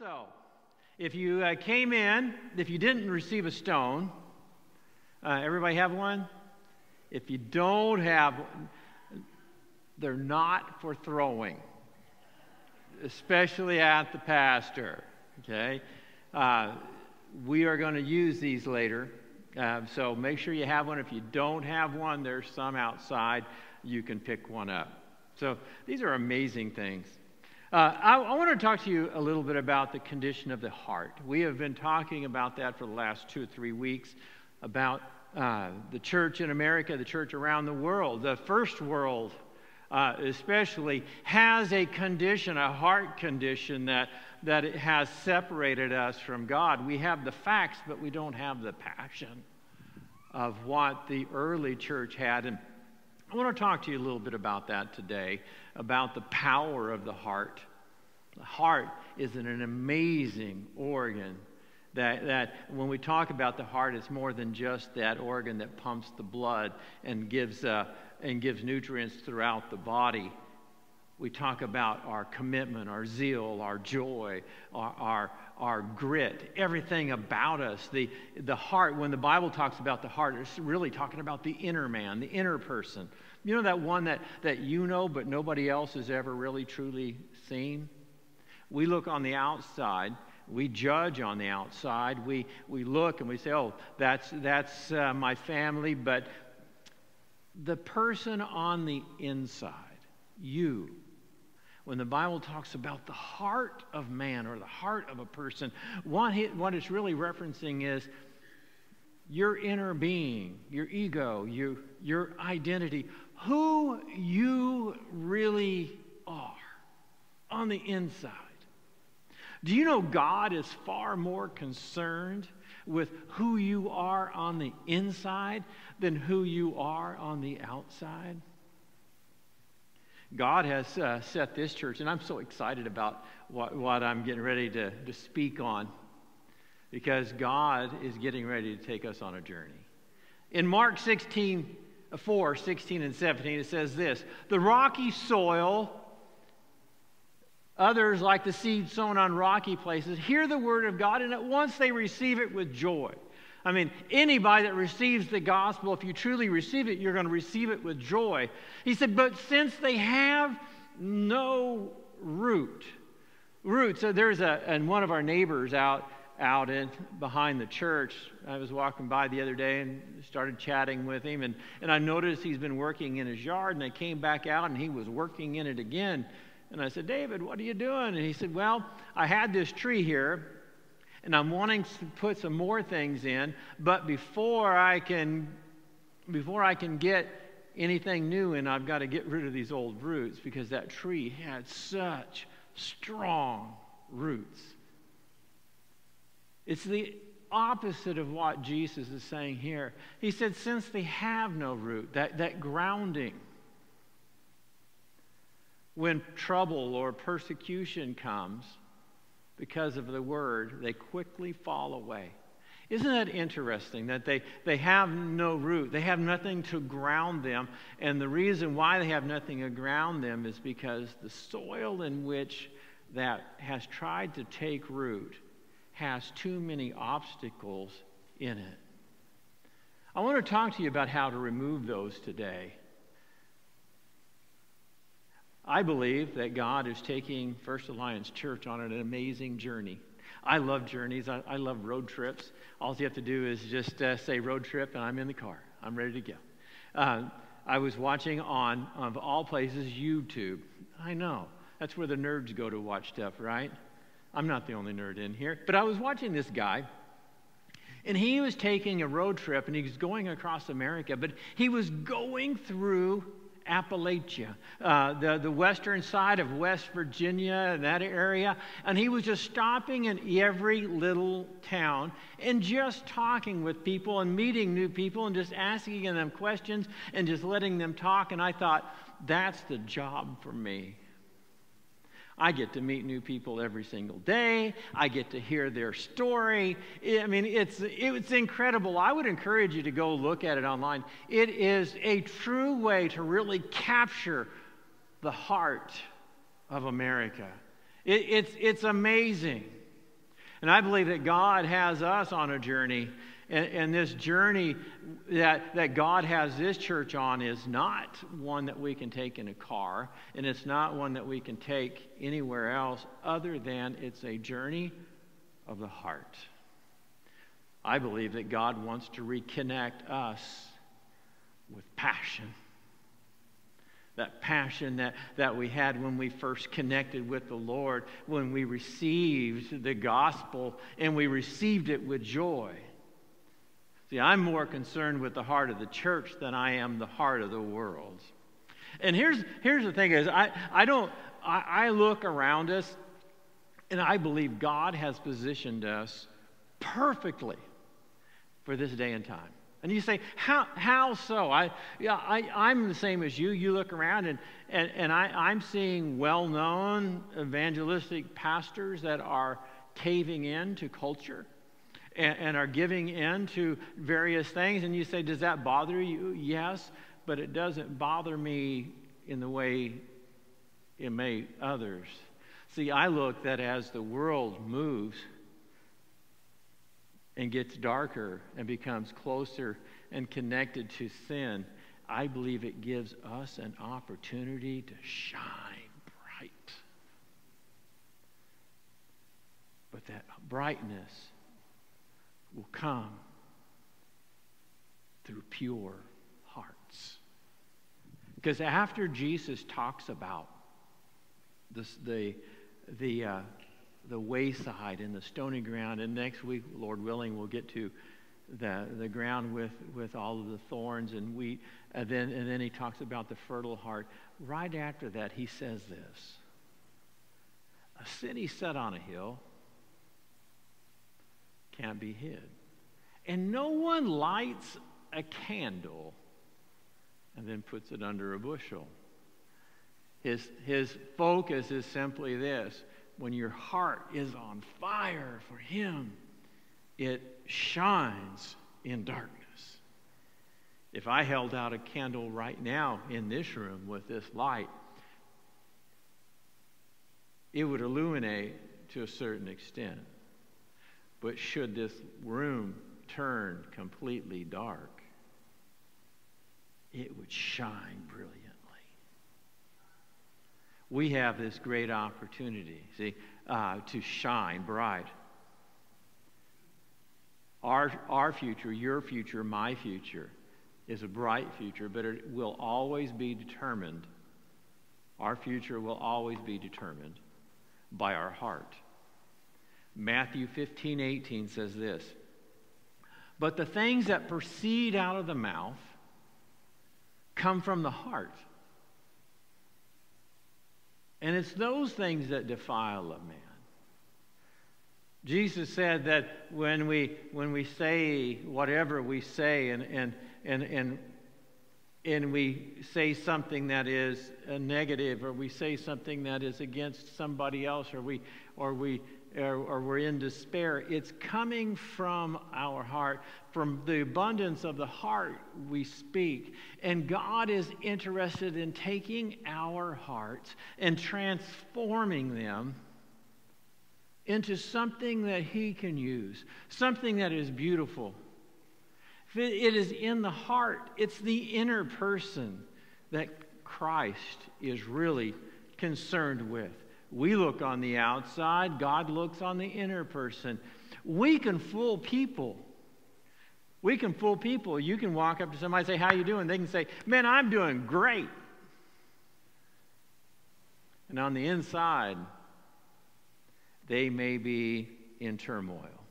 Also, if you uh, came in, if you didn't receive a stone, uh, everybody have one? If you don't have they're not for throwing, especially at the pastor. Okay? Uh, we are going to use these later. Uh, so make sure you have one. If you don't have one, there's some outside. You can pick one up. So these are amazing things. Uh, I, I, want to talk to you a little bit about the condition of the heart. We have been talking about that for the last two or three weeks about uh, the church in America, the church around the world, the first world uh, especially, has a condition, a heart condition that, that it has separated us from God. We have the facts, but we don't have the passion of what the early church had. And I want to talk to you a little bit about that today, about the power of the heart. The heart is an amazing organ that, that when we talk about the heart, it's more than just that organ that pumps the blood and gives, uh, and gives nutrients throughout the body. We talk about our commitment, our zeal, our joy, our, our, our grit, everything about us. The, the heart, when the Bible talks about the heart, it's really talking about the inner man, the inner person. You know that one that, that you know, but nobody else has ever really truly seen? We look on the outside we judge on the outside. We, we look and we say, oh, that's, that's uh, my family. But the person on the inside, you, when the Bible talks about the heart of man or the heart of a person, what, it's really referencing is your inner being, your ego, your, your identity, who you really are on the inside. Do you know God is far more concerned with who you are on the inside than who you are on the outside? God has uh, set this church, and I'm so excited about what, what I'm getting ready to, to speak on because God is getting ready to take us on a journey. In Mark 16, 4, 16 and 17, it says this The rocky soil Others, like the seed sown on rocky places, hear the word of God and at once they receive it with joy. I mean, anybody that receives the gospel, if you truly receive it, you're going to receive it with joy. He said, but since they have no root, root. So there's a, and one of our neighbors out, out in behind the church. I was walking by the other day and started chatting with him, and, and I noticed he's been working in his yard, and I came back out and he was working in it again. And I said, David, what are you doing? And he said, Well, I had this tree here, and I'm wanting to put some more things in, but before I can before I can get anything new in, I've got to get rid of these old roots because that tree had such strong roots. It's the opposite of what Jesus is saying here. He said, since they have no root, that, that grounding, when trouble or persecution comes because of the word, they quickly fall away. Isn't that interesting that they, they have no root? They have nothing to ground them. And the reason why they have nothing to ground them is because the soil in which that has tried to take root has too many obstacles in it. I want to talk to you about how to remove those today. I believe that God is taking First Alliance Church on an amazing journey. I love journeys. I, I love road trips. All you have to do is just uh, say road trip, and I'm in the car. I'm ready to go. Uh, I was watching on, of all places, YouTube. I know. That's where the nerds go to watch stuff, right? I'm not the only nerd in here. But I was watching this guy, and he was taking a road trip, and he was going across America, but he was going through Appalachia, uh, the, the western side of West Virginia, and that area. And he was just stopping in every little town and just talking with people and meeting new people and just asking them questions and just letting them talk. And I thought, that's the job for me. I get to meet new people every single day. I get to hear their story. I mean, it's, it's incredible. I would encourage you to go look at it online. It is a true way to really capture the heart of America. It, it's, it's amazing. And I believe that God has us on a journey. And, and, this journey that, that God has this church on is not one that we can take in a car, and it's not one that we can take anywhere else other than it's a journey of the heart. I believe that God wants to reconnect us with passion that passion that, that we had when we first connected with the Lord, when we received the gospel and we received it with joy. See, I'm more concerned with the heart of the church than I am the heart of the world. And here's, here's the thing is I, I don't I, I look around us and I believe God has positioned us perfectly for this day and time. And you say, how, how so? I, yeah, I, I'm the same as you. You look around, and, and, and I, I'm seeing well known evangelistic pastors that are caving in to culture and, and are giving in to various things. And you say, Does that bother you? Yes, but it doesn't bother me in the way it may others. See, I look that as the world moves, and gets darker and becomes closer and connected to sin, I believe it gives us an opportunity to shine bright. But that brightness will come through pure hearts. Because after Jesus talks about this, the, the, uh, the wayside and the stony ground. And next week, Lord willing, we'll get to the, the ground with, with all of the thorns and wheat. And then, and then he talks about the fertile heart. Right after that, he says this A city set on a hill can't be hid. And no one lights a candle and then puts it under a bushel. His, his focus is simply this when your heart is on fire for Him, it shines in darkness. If I held out a candle right now in this room with this light, it would illuminate to a certain extent. But should this room turn completely dark, it would shine brilliantly. we have this great opportunity, see, uh, to shine bright. Our, our future, your future, my future is a bright future, but it will always be determined. Our future will always be determined by our heart. Matthew 15, 18 says this But the things that proceed out of the mouth come from the heart and it's those things that defile a man. Jesus said that when we, when we say whatever we say and, and, and, and, and we say something that is negative or we say something that is against somebody else or we, or we or, or we're in despair, it's coming from our heart. From the abundance of the heart, we speak. And God is interested in taking our hearts and transforming them into something that He can use, something that is beautiful. It is in the heart, it's the inner person that Christ is really concerned with. We look on the outside, God looks on the inner person. We can fool people. We can fool people. You can walk up to somebody and say, How you doing? They can say, Man, I'm doing great. And on the inside, they may be in turmoil.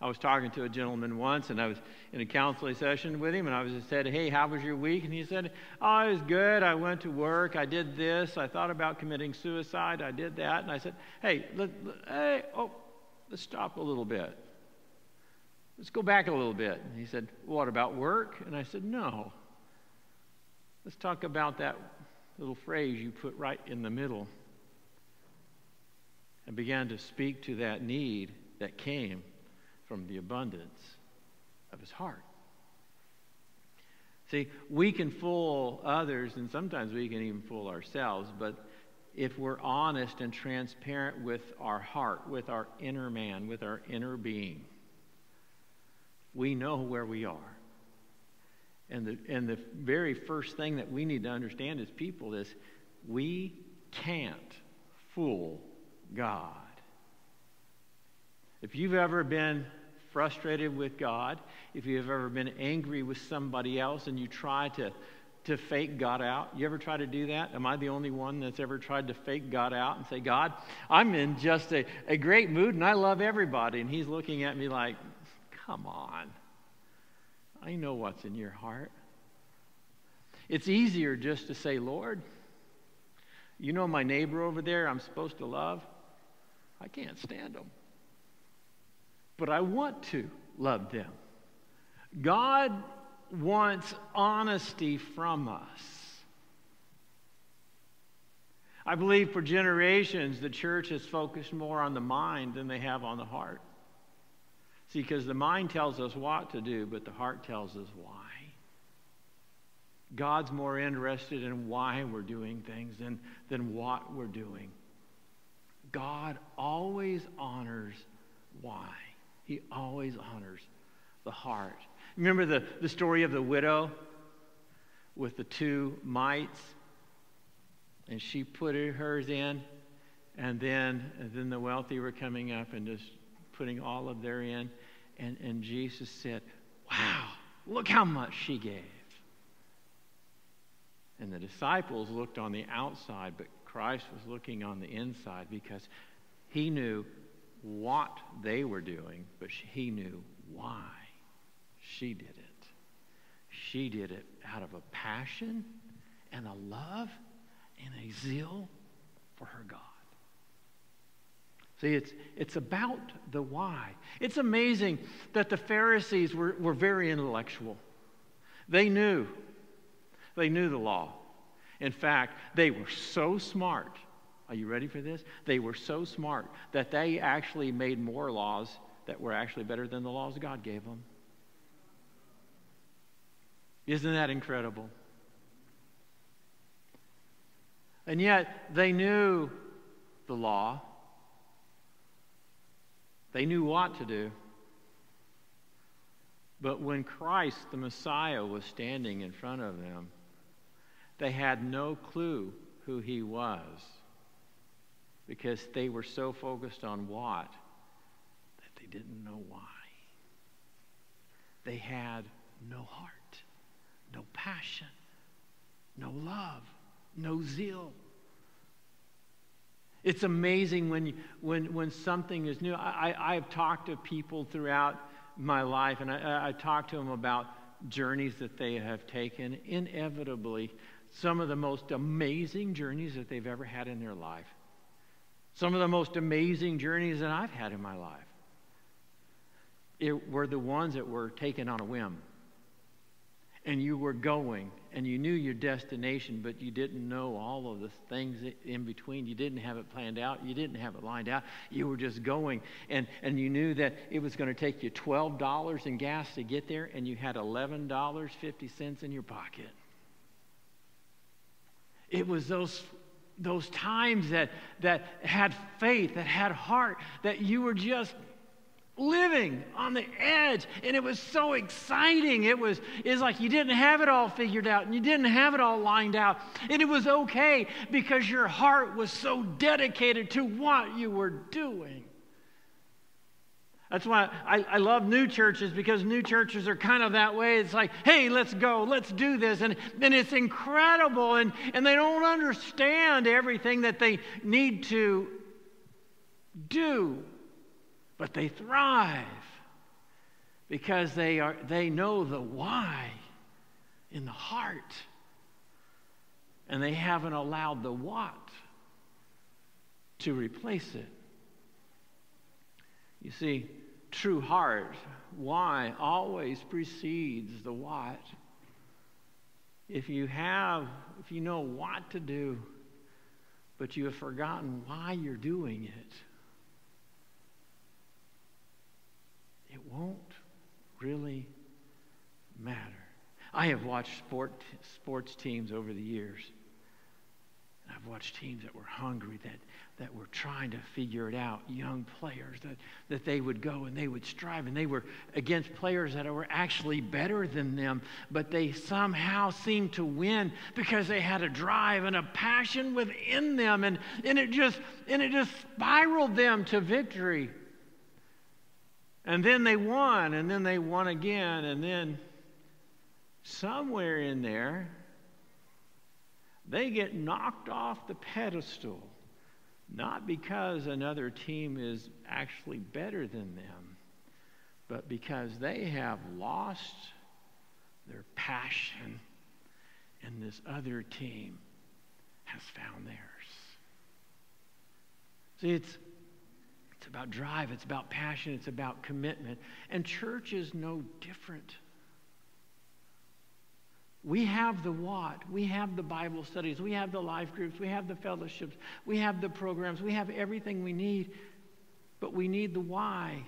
I was talking to a gentleman once, and I was in a counseling session with him, and I was just said, "Hey, how was your week?" And he said, "Oh, it was good. I went to work. I did this. I thought about committing suicide. I did that." And I said, "Hey, let, let, hey, oh, let's stop a little bit. Let's go back a little bit." And he said, "What about work?" And I said, "No. Let's talk about that little phrase you put right in the middle." And began to speak to that need that came from the abundance of his heart. See, we can fool others, and sometimes we can even fool ourselves, but if we're honest and transparent with our heart, with our inner man, with our inner being. We know where we are. And the, and the very first thing that we need to understand as people is we can't fool God. If you've ever been frustrated with God, if you've ever been angry with somebody else and you try to, to fake God out, you ever try to do that? Am I the only one that's ever tried to fake God out and say, God, I'm in just a, a great mood and I love everybody? And he's looking at me like, come on. I know what's in your heart. It's easier just to say, Lord, you know my neighbor over there I'm supposed to love? I can't stand them. But I want to love them. God wants honesty from us. I believe for generations the church has focused more on the mind than they have on the heart. See, because the mind tells us what to do, but the heart tells us why. God's more interested in why we're doing things than, than what we're doing. God always honors why. He always honors the heart. Remember the, the story of the widow with the two mites? And she put hers in, and then, and then the wealthy were coming up and just putting all of their in. And, and Jesus said, Wow, look how much she gave. And the disciples looked on the outside, but Christ was looking on the inside because he knew what they were doing, but he knew why she did it. She did it out of a passion and a love and a zeal for her God. See, it's, it's about the why. It's amazing that the Pharisees were, were very intellectual. They knew. They knew the law. In fact, they were so smart. Are you ready for this? They were so smart that they actually made more laws that were actually better than the laws God gave them. Isn't that incredible? And yet, they knew the law. They knew what to do. But when Christ, the Messiah, was standing in front of them, they had no clue who he was because they were so focused on what that they didn't know why. They had no heart, no passion, no love, no zeal. It's amazing when, when, when something is new. I, I, have talked to people throughout my life, and I, I talked to them about journeys that they have taken. Inevitably, some of the most amazing journeys that they've ever had in their life. Some of the most amazing journeys that I've had in my life it were the ones that were taken on a whim. And you were going and you knew your destination, but you didn't know all of the things in between. You didn't have it planned out. You didn't have it lined out. You were just going, and, and you knew that it was going to take you $12 in gas to get there, and you had $11.50 in your pocket. It was those, those times that, that had faith, that had heart, that you were just living on the edge and it was so exciting. It was it's like you didn't have it all figured out and you didn't have it all lined out and it was okay because your heart was so dedicated to what you were doing that's why I, I love new churches because new churches are kind of that way. It's like, hey, let's go, let's do this. And, and it's incredible. And, and they don't understand everything that they need to do, but they thrive because they, are, they know the why in the heart. And they haven't allowed the what to replace it. You see, true heart, why, always precedes the what. If you have, if you know what to do, but you have forgotten why you're doing it, it won't really matter. I have watched sport, sports teams over the years. I I've watched teams that were hungry, that, that were trying to figure it out, young players, that, that they would go and they would strive, and they were against players that were actually better than them, but they somehow seemed to win because they had a drive and a passion within them, and, and, it, just, and it just spiraled them to victory. And then they won, and then they won again, and then somewhere in there, they get knocked off the pedestal, not because another team is actually better than them, but because they have lost their passion and this other team has found theirs. See, it's, it's about drive, it's about passion, it's about commitment. And church is no different. We have the what? We have the Bible studies. We have the life groups. We have the fellowships. We have the programs. We have everything we need. But we need the why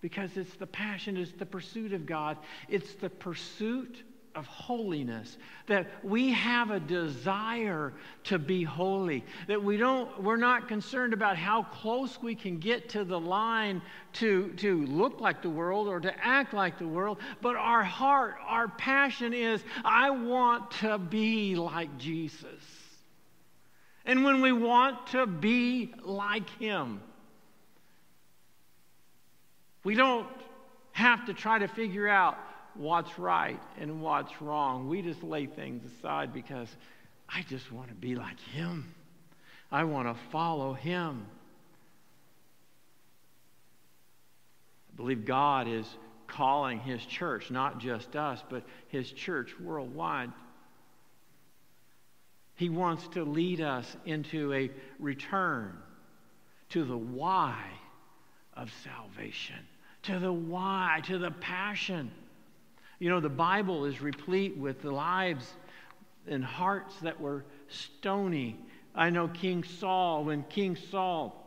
because it's the passion, it's the pursuit of God, it's the pursuit of holiness that we have a desire to be holy that we don't we're not concerned about how close we can get to the line to to look like the world or to act like the world but our heart our passion is i want to be like jesus. And when we want to be like him we don't have to try to figure out what's right and what's wrong. We just lay things aside because I just want to be like Him. I want to follow Him. I believe God is calling His church, not just us, but His church worldwide. He wants to lead us into a return to the why of salvation, to the why, to the passion. You know, the Bible is replete with lives and hearts that were stony. I know King Saul, when King Saul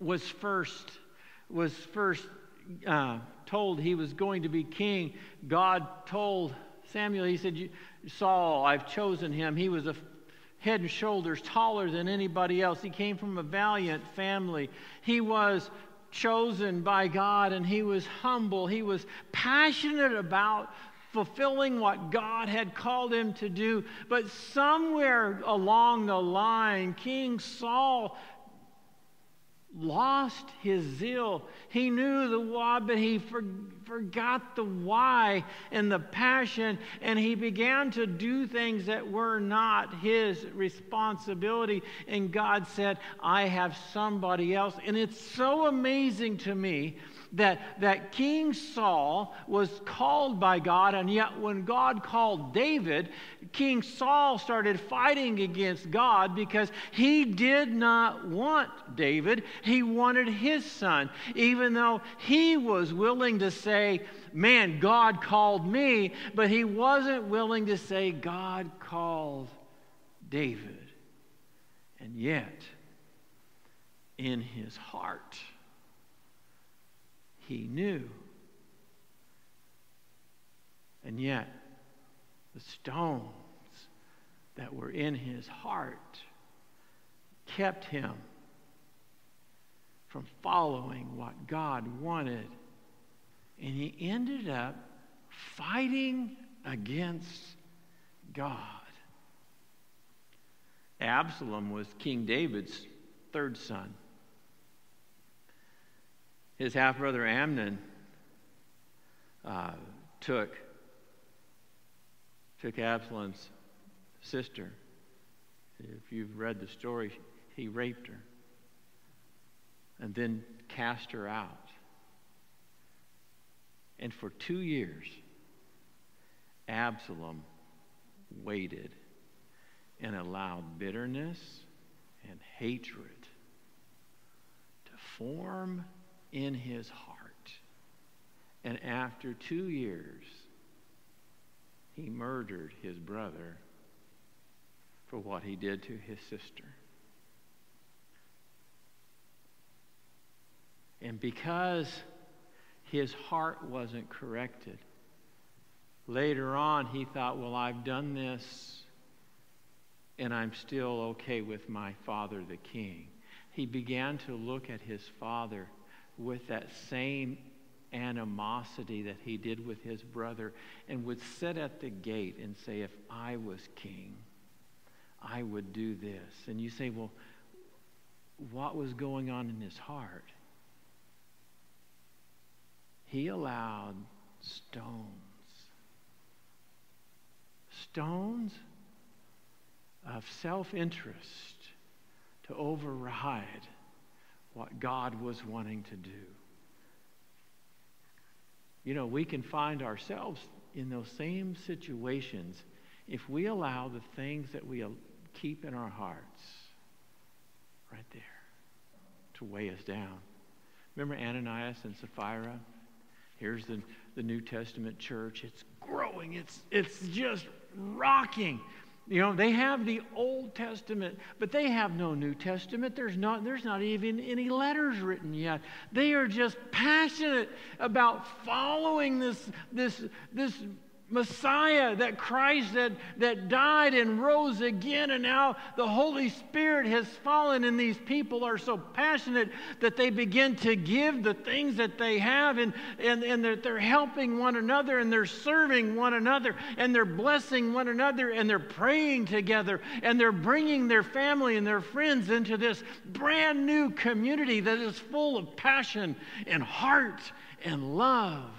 was first, was first uh, told he was going to be king, God told Samuel, he said, Saul, I've chosen him. He was a head and shoulders taller than anybody else. He came from a valiant family. He was chosen by God and he was humble. He was passionate about fulfilling what God had called him to do. But somewhere along the line, King Saul lost his zeal. He knew the why, but he for, forgot the why and the passion, and he began to do things that were not his responsibility. And God said, I have somebody else. And it's so amazing to me that, that King Saul was called by God, and yet when God called David, King Saul started fighting against God because he did not want David. He wanted his son, even though he was willing to say, Man, God called me, but he wasn't willing to say, God called David. And yet, in his heart, he knew. And yet, the stones that were in his heart kept him from following what God wanted. And he ended up fighting against God. Absalom was King David's third son his half brother Amnon uh, took, took Absalom's sister. If you've read the story, he raped her and then cast her out. And for two years, Absalom waited and allowed bitterness and hatred to form in his heart. And after two years, he murdered his brother for what he did to his sister. And because his heart wasn't corrected, later on he thought, well, I've done this and I'm still okay with my father, the king. He began to look at his father with that same animosity that he did with his brother and would sit at the gate and say, If I was king, I would do this. And you say, Well, what was going on in his heart? He allowed stones. Stones of self interest to override what God was wanting to do. You know, we can find ourselves in those same situations if we allow the things that we keep in our hearts right there to weigh us down. Remember Ananias and Sapphira? Here's the, the New Testament church. It's growing, it's, it's just rocking. You know, they have the Old Testament, but they have no New Testament. There's not, there's not even any letters written yet. They are just passionate about following this, this, this Messiah, that Christ that, that died and rose again, and now the Holy Spirit has fallen, and these people are so passionate that they begin to give the things that they have, and, and, and they're, they're helping one another, and they're serving one another, and they're blessing one another, and they're praying together, and they're bringing their family and their friends into this brand new community that is full of passion and heart and love.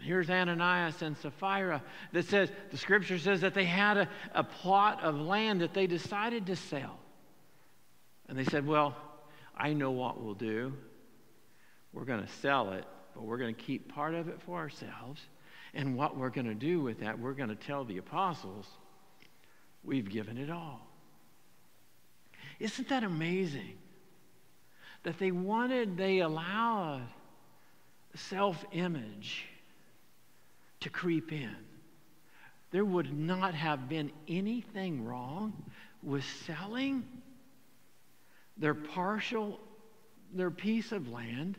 And here's Ananias and Sapphira that says, the scripture says that they had a, a plot of land that they decided to sell. And they said, Well, I know what we'll do. We're going to sell it, but we're going to keep part of it for ourselves. And what we're going to do with that, we're going to tell the apostles, we've given it all. Isn't that amazing? That they wanted, they allowed self image to creep in. There would not have been anything wrong with selling their partial, their piece of land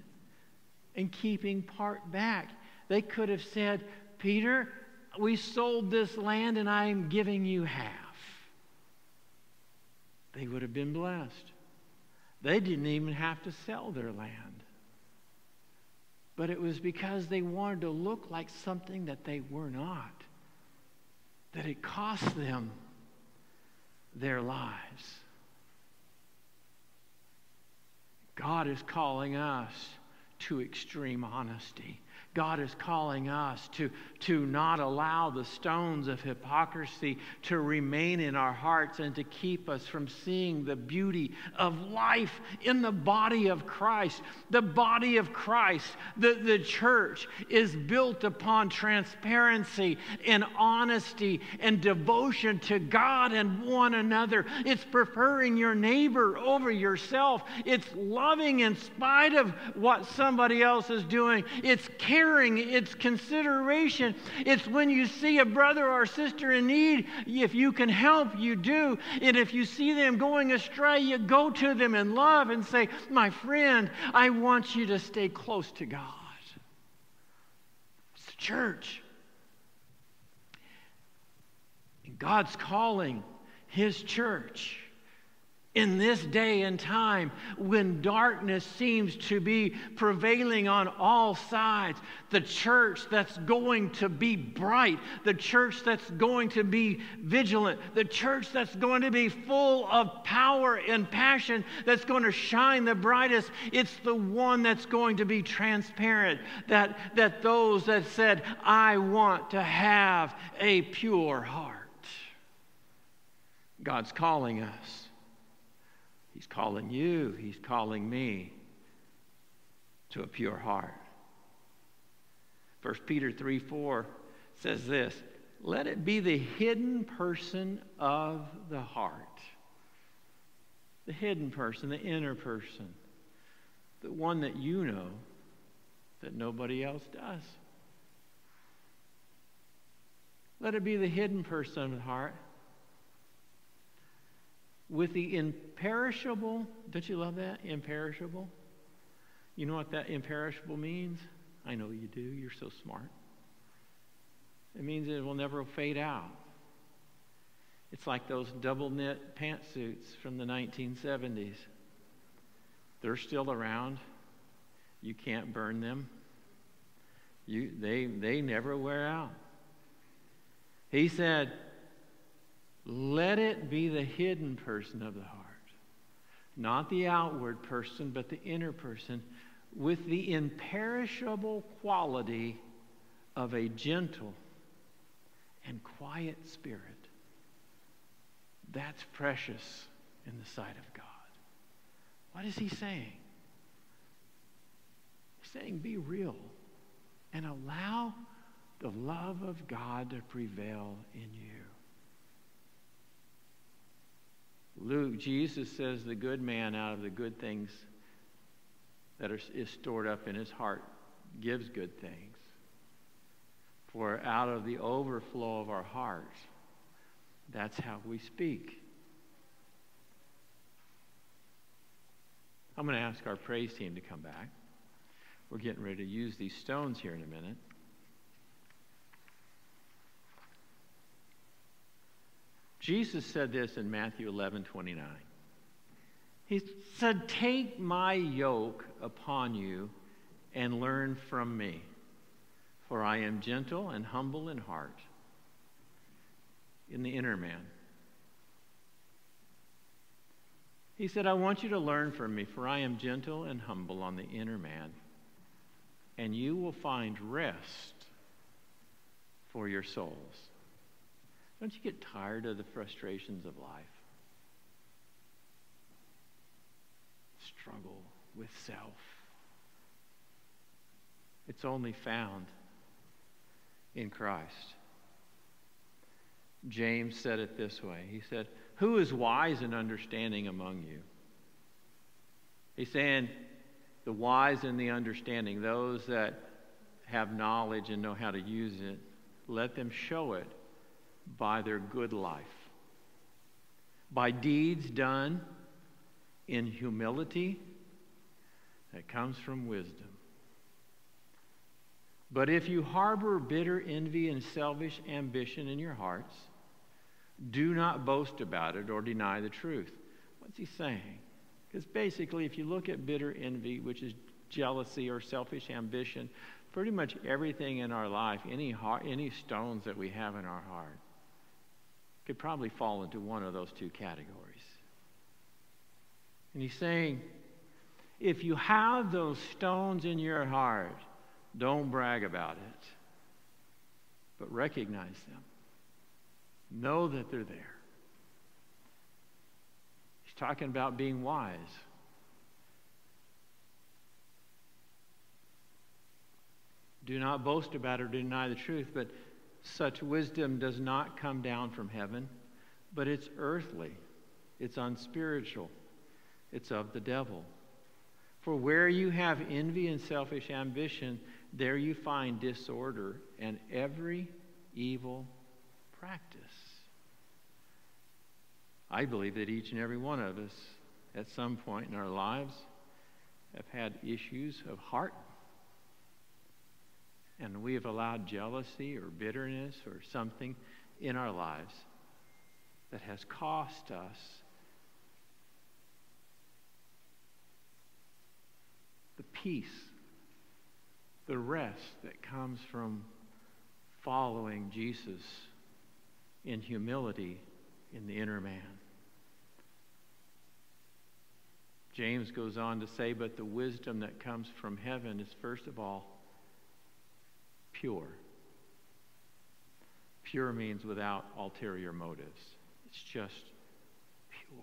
and keeping part back. They could have said, Peter, we sold this land and I'm giving you half. They would have been blessed. They didn't even have to sell their land but it was because they wanted to look like something that they were not, that it cost them their lives. God is calling us to extreme honesty. God is calling us to, to not allow the stones of hypocrisy to remain in our hearts and to keep us from seeing the beauty of life in the body of Christ. The body of Christ, the, the church, is built upon transparency and honesty and devotion to God and one another. It's preferring your neighbor over yourself, it's loving in spite of what somebody else is doing, it's caring it's consideration. It's when you see a brother or sister in need, if you can help, you do. And if you see them going astray, you go to them in love and say, My friend, I want you to stay close to God. It's the church. God's calling His church in this day and time when darkness seems to be prevailing on all sides, the church that's going to be bright, the church that's going to be vigilant, the church that's going to be full of power and passion, that's going to shine the brightest, it's the one that's going to be transparent. That, that those that said, I want to have a pure heart. God's calling us He's calling you, He's calling me to a pure heart. 1 Peter 3 4 says this Let it be the hidden person of the heart. The hidden person, the inner person, the one that you know that nobody else does. Let it be the hidden person of the heart with the imperishable, don't you love that? Imperishable. You know what that imperishable means? I know you do. You're so smart. It means it will never fade out. It's like those double knit pantsuits from the 1970s. They're still around. You can't burn them. You, they, they never wear out. He said, Let it be the hidden person of the heart, not the outward person, but the inner person, with the imperishable quality of a gentle and quiet spirit. That's precious in the sight of God. What is he saying? He's saying, be real and allow the love of God to prevail in you. Luke, Jesus says the good man out of the good things that are, is stored up in his heart gives good things. For out of the overflow of our hearts, that's how we speak. I'm going to ask our praise team to come back. We're getting ready to use these stones here in a minute. Jesus said this in Matthew 11 29. He said, Take my yoke upon you and learn from me, for I am gentle and humble in heart, in the inner man. He said, I want you to learn from me, for I am gentle and humble on the inner man, and you will find rest for your souls. Don't you get tired of the frustrations of life? Struggle with self. It's only found in Christ. James said it this way He said, Who is wise and understanding among you? He's saying, the wise and the understanding, those that have knowledge and know how to use it, let them show it by their good life, by deeds done in humility that comes from wisdom. But if you harbor bitter envy and selfish ambition in your hearts, do not boast about it or deny the truth. What's he saying? Because basically, if you look at bitter envy, which is jealousy or selfish ambition, pretty much everything in our life, any, heart, any stones that we have in our heart, could probably fall into one of those two categories. And he's saying, if you have those stones in your heart, don't brag about it, but recognize them. Know that they're there. He's talking about being wise. Do not boast about or deny the truth, but such wisdom does not come down from heaven, but it's earthly, it's unspiritual, it's of the devil. For where you have envy and selfish ambition, there you find disorder and every evil practice. I believe that each and every one of us, at some point in our lives, have had issues of heart and we have allowed jealousy or bitterness or something in our lives that has cost us the peace, the rest that comes from following Jesus in humility in the inner man. James goes on to say, but the wisdom that comes from heaven is first of all pure. Pure means without ulterior motives, it's just pure.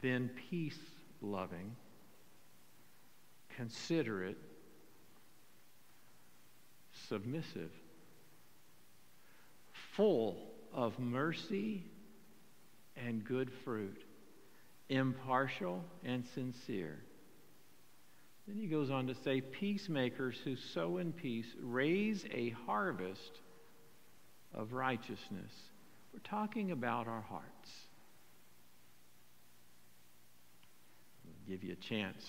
Then peace loving, considerate, submissive, full of mercy and good fruit, impartial and sincere. Then he goes on to say, Peacemakers who sow in peace raise a harvest of righteousness. We're talking about our hearts. I'll give you a chance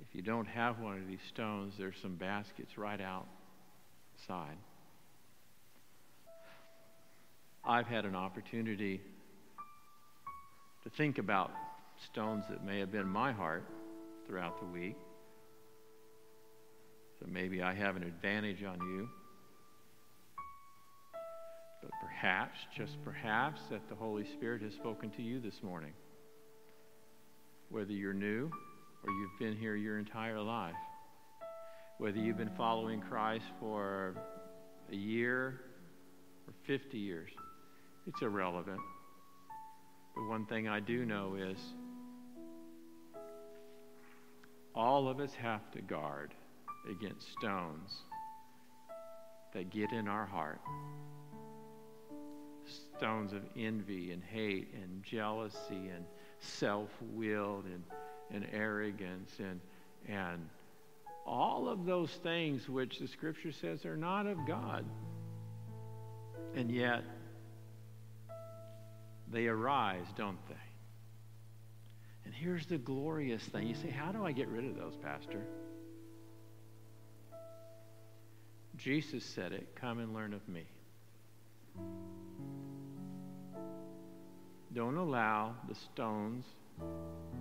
If you don't have one of these stones, there's some baskets right outside. I've had an opportunity to think about stones that may have been my heart throughout the week. So maybe I have an advantage on you. But perhaps, just perhaps, that the Holy Spirit has spoken to you this morning. Whether you're new or you've been here your entire life, whether you've been following Christ for a year or 50 years, it's irrelevant. The one thing I do know is all of us have to guard against stones that get in our heart stones of envy and hate and jealousy and self-willed and, and arrogance and, and all of those things which the scripture says are not of God. And yet, they arise, don't they? And here's the glorious thing. You say, How do I get rid of those, Pastor? Jesus said it Come and learn of me. Don't allow the stones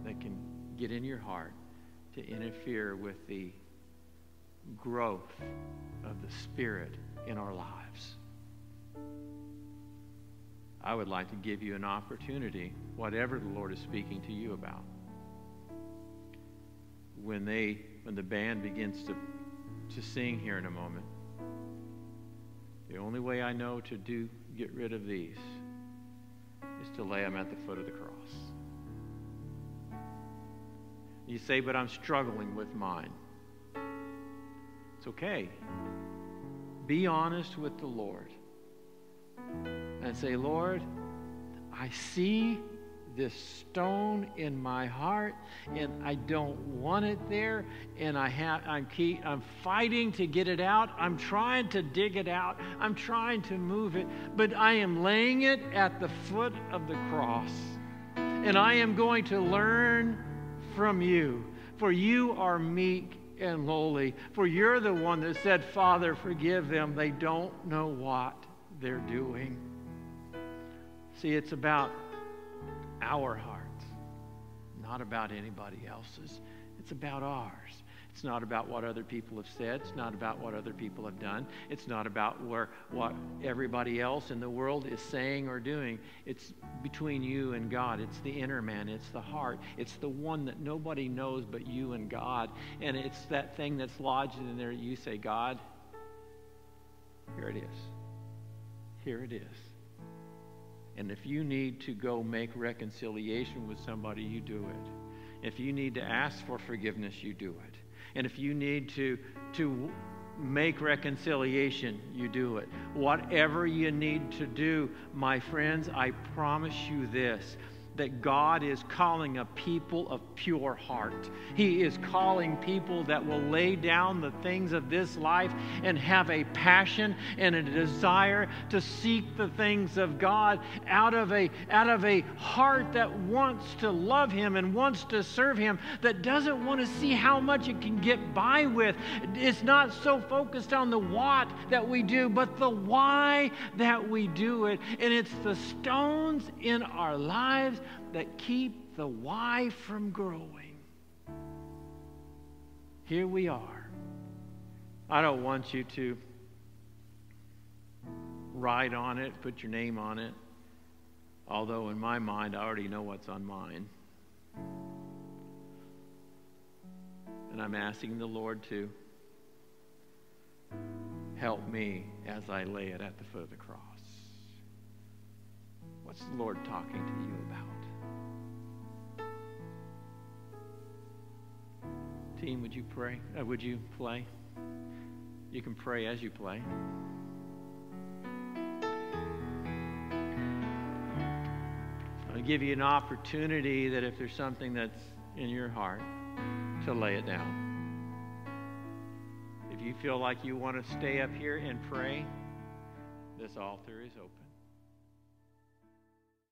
that can get in your heart to interfere with the growth of the Spirit in our lives. I would like to give you an opportunity, whatever the Lord is speaking to you about. When they when the band begins to, to sing here in a moment, the only way I know to do get rid of these is to lay them at the foot of the cross. You say, but I'm struggling with mine. It's okay. Be honest with the Lord and say, Lord, I see this stone in my heart and I don't want it there and I have I'm keep I'm fighting to get it out. I'm trying to dig it out. I'm trying to move it, but I am laying it at the foot of the cross. And I am going to learn from you, for you are meek and lowly. For you're the one that said, "Father, forgive them. They don't know what they're doing." See, it's about our hearts, not about anybody else's. It's about ours. It's not about what other people have said. It's not about what other people have done. It's not about where, what everybody else in the world is saying or doing. It's between you and God. It's the inner man. It's the heart. It's the one that nobody knows but you and God. And it's that thing that's lodged in there. You say, God, here it is. Here it is. And if you need to go make reconciliation with somebody, you do it. If you need to ask for forgiveness, you do it. And if you need to, to make reconciliation, you do it. Whatever you need to do, my friends, I promise you this that God is calling a people of pure heart. He is calling people that will lay down the things of this life and have a passion and a desire to seek the things of God out of a, out of a heart that wants to love Him and wants to serve Him, that doesn't want to see how much it can get by with. It's not so focused on the what that we do, but the why that we do it. And it's the stones in our lives that keep the why from growing. Here we are. I don't want you to write on it, put your name on it, although in my mind I already know what's on mine. And I'm asking the Lord to help me as I lay it at the foot of the cross. What's the Lord talking to you about? Team, would you pray? Uh, would you play? You can pray as you play. I'll give you an opportunity that if there's something that's in your heart, to lay it down. If you feel like you want to stay up here and pray, this altar is open.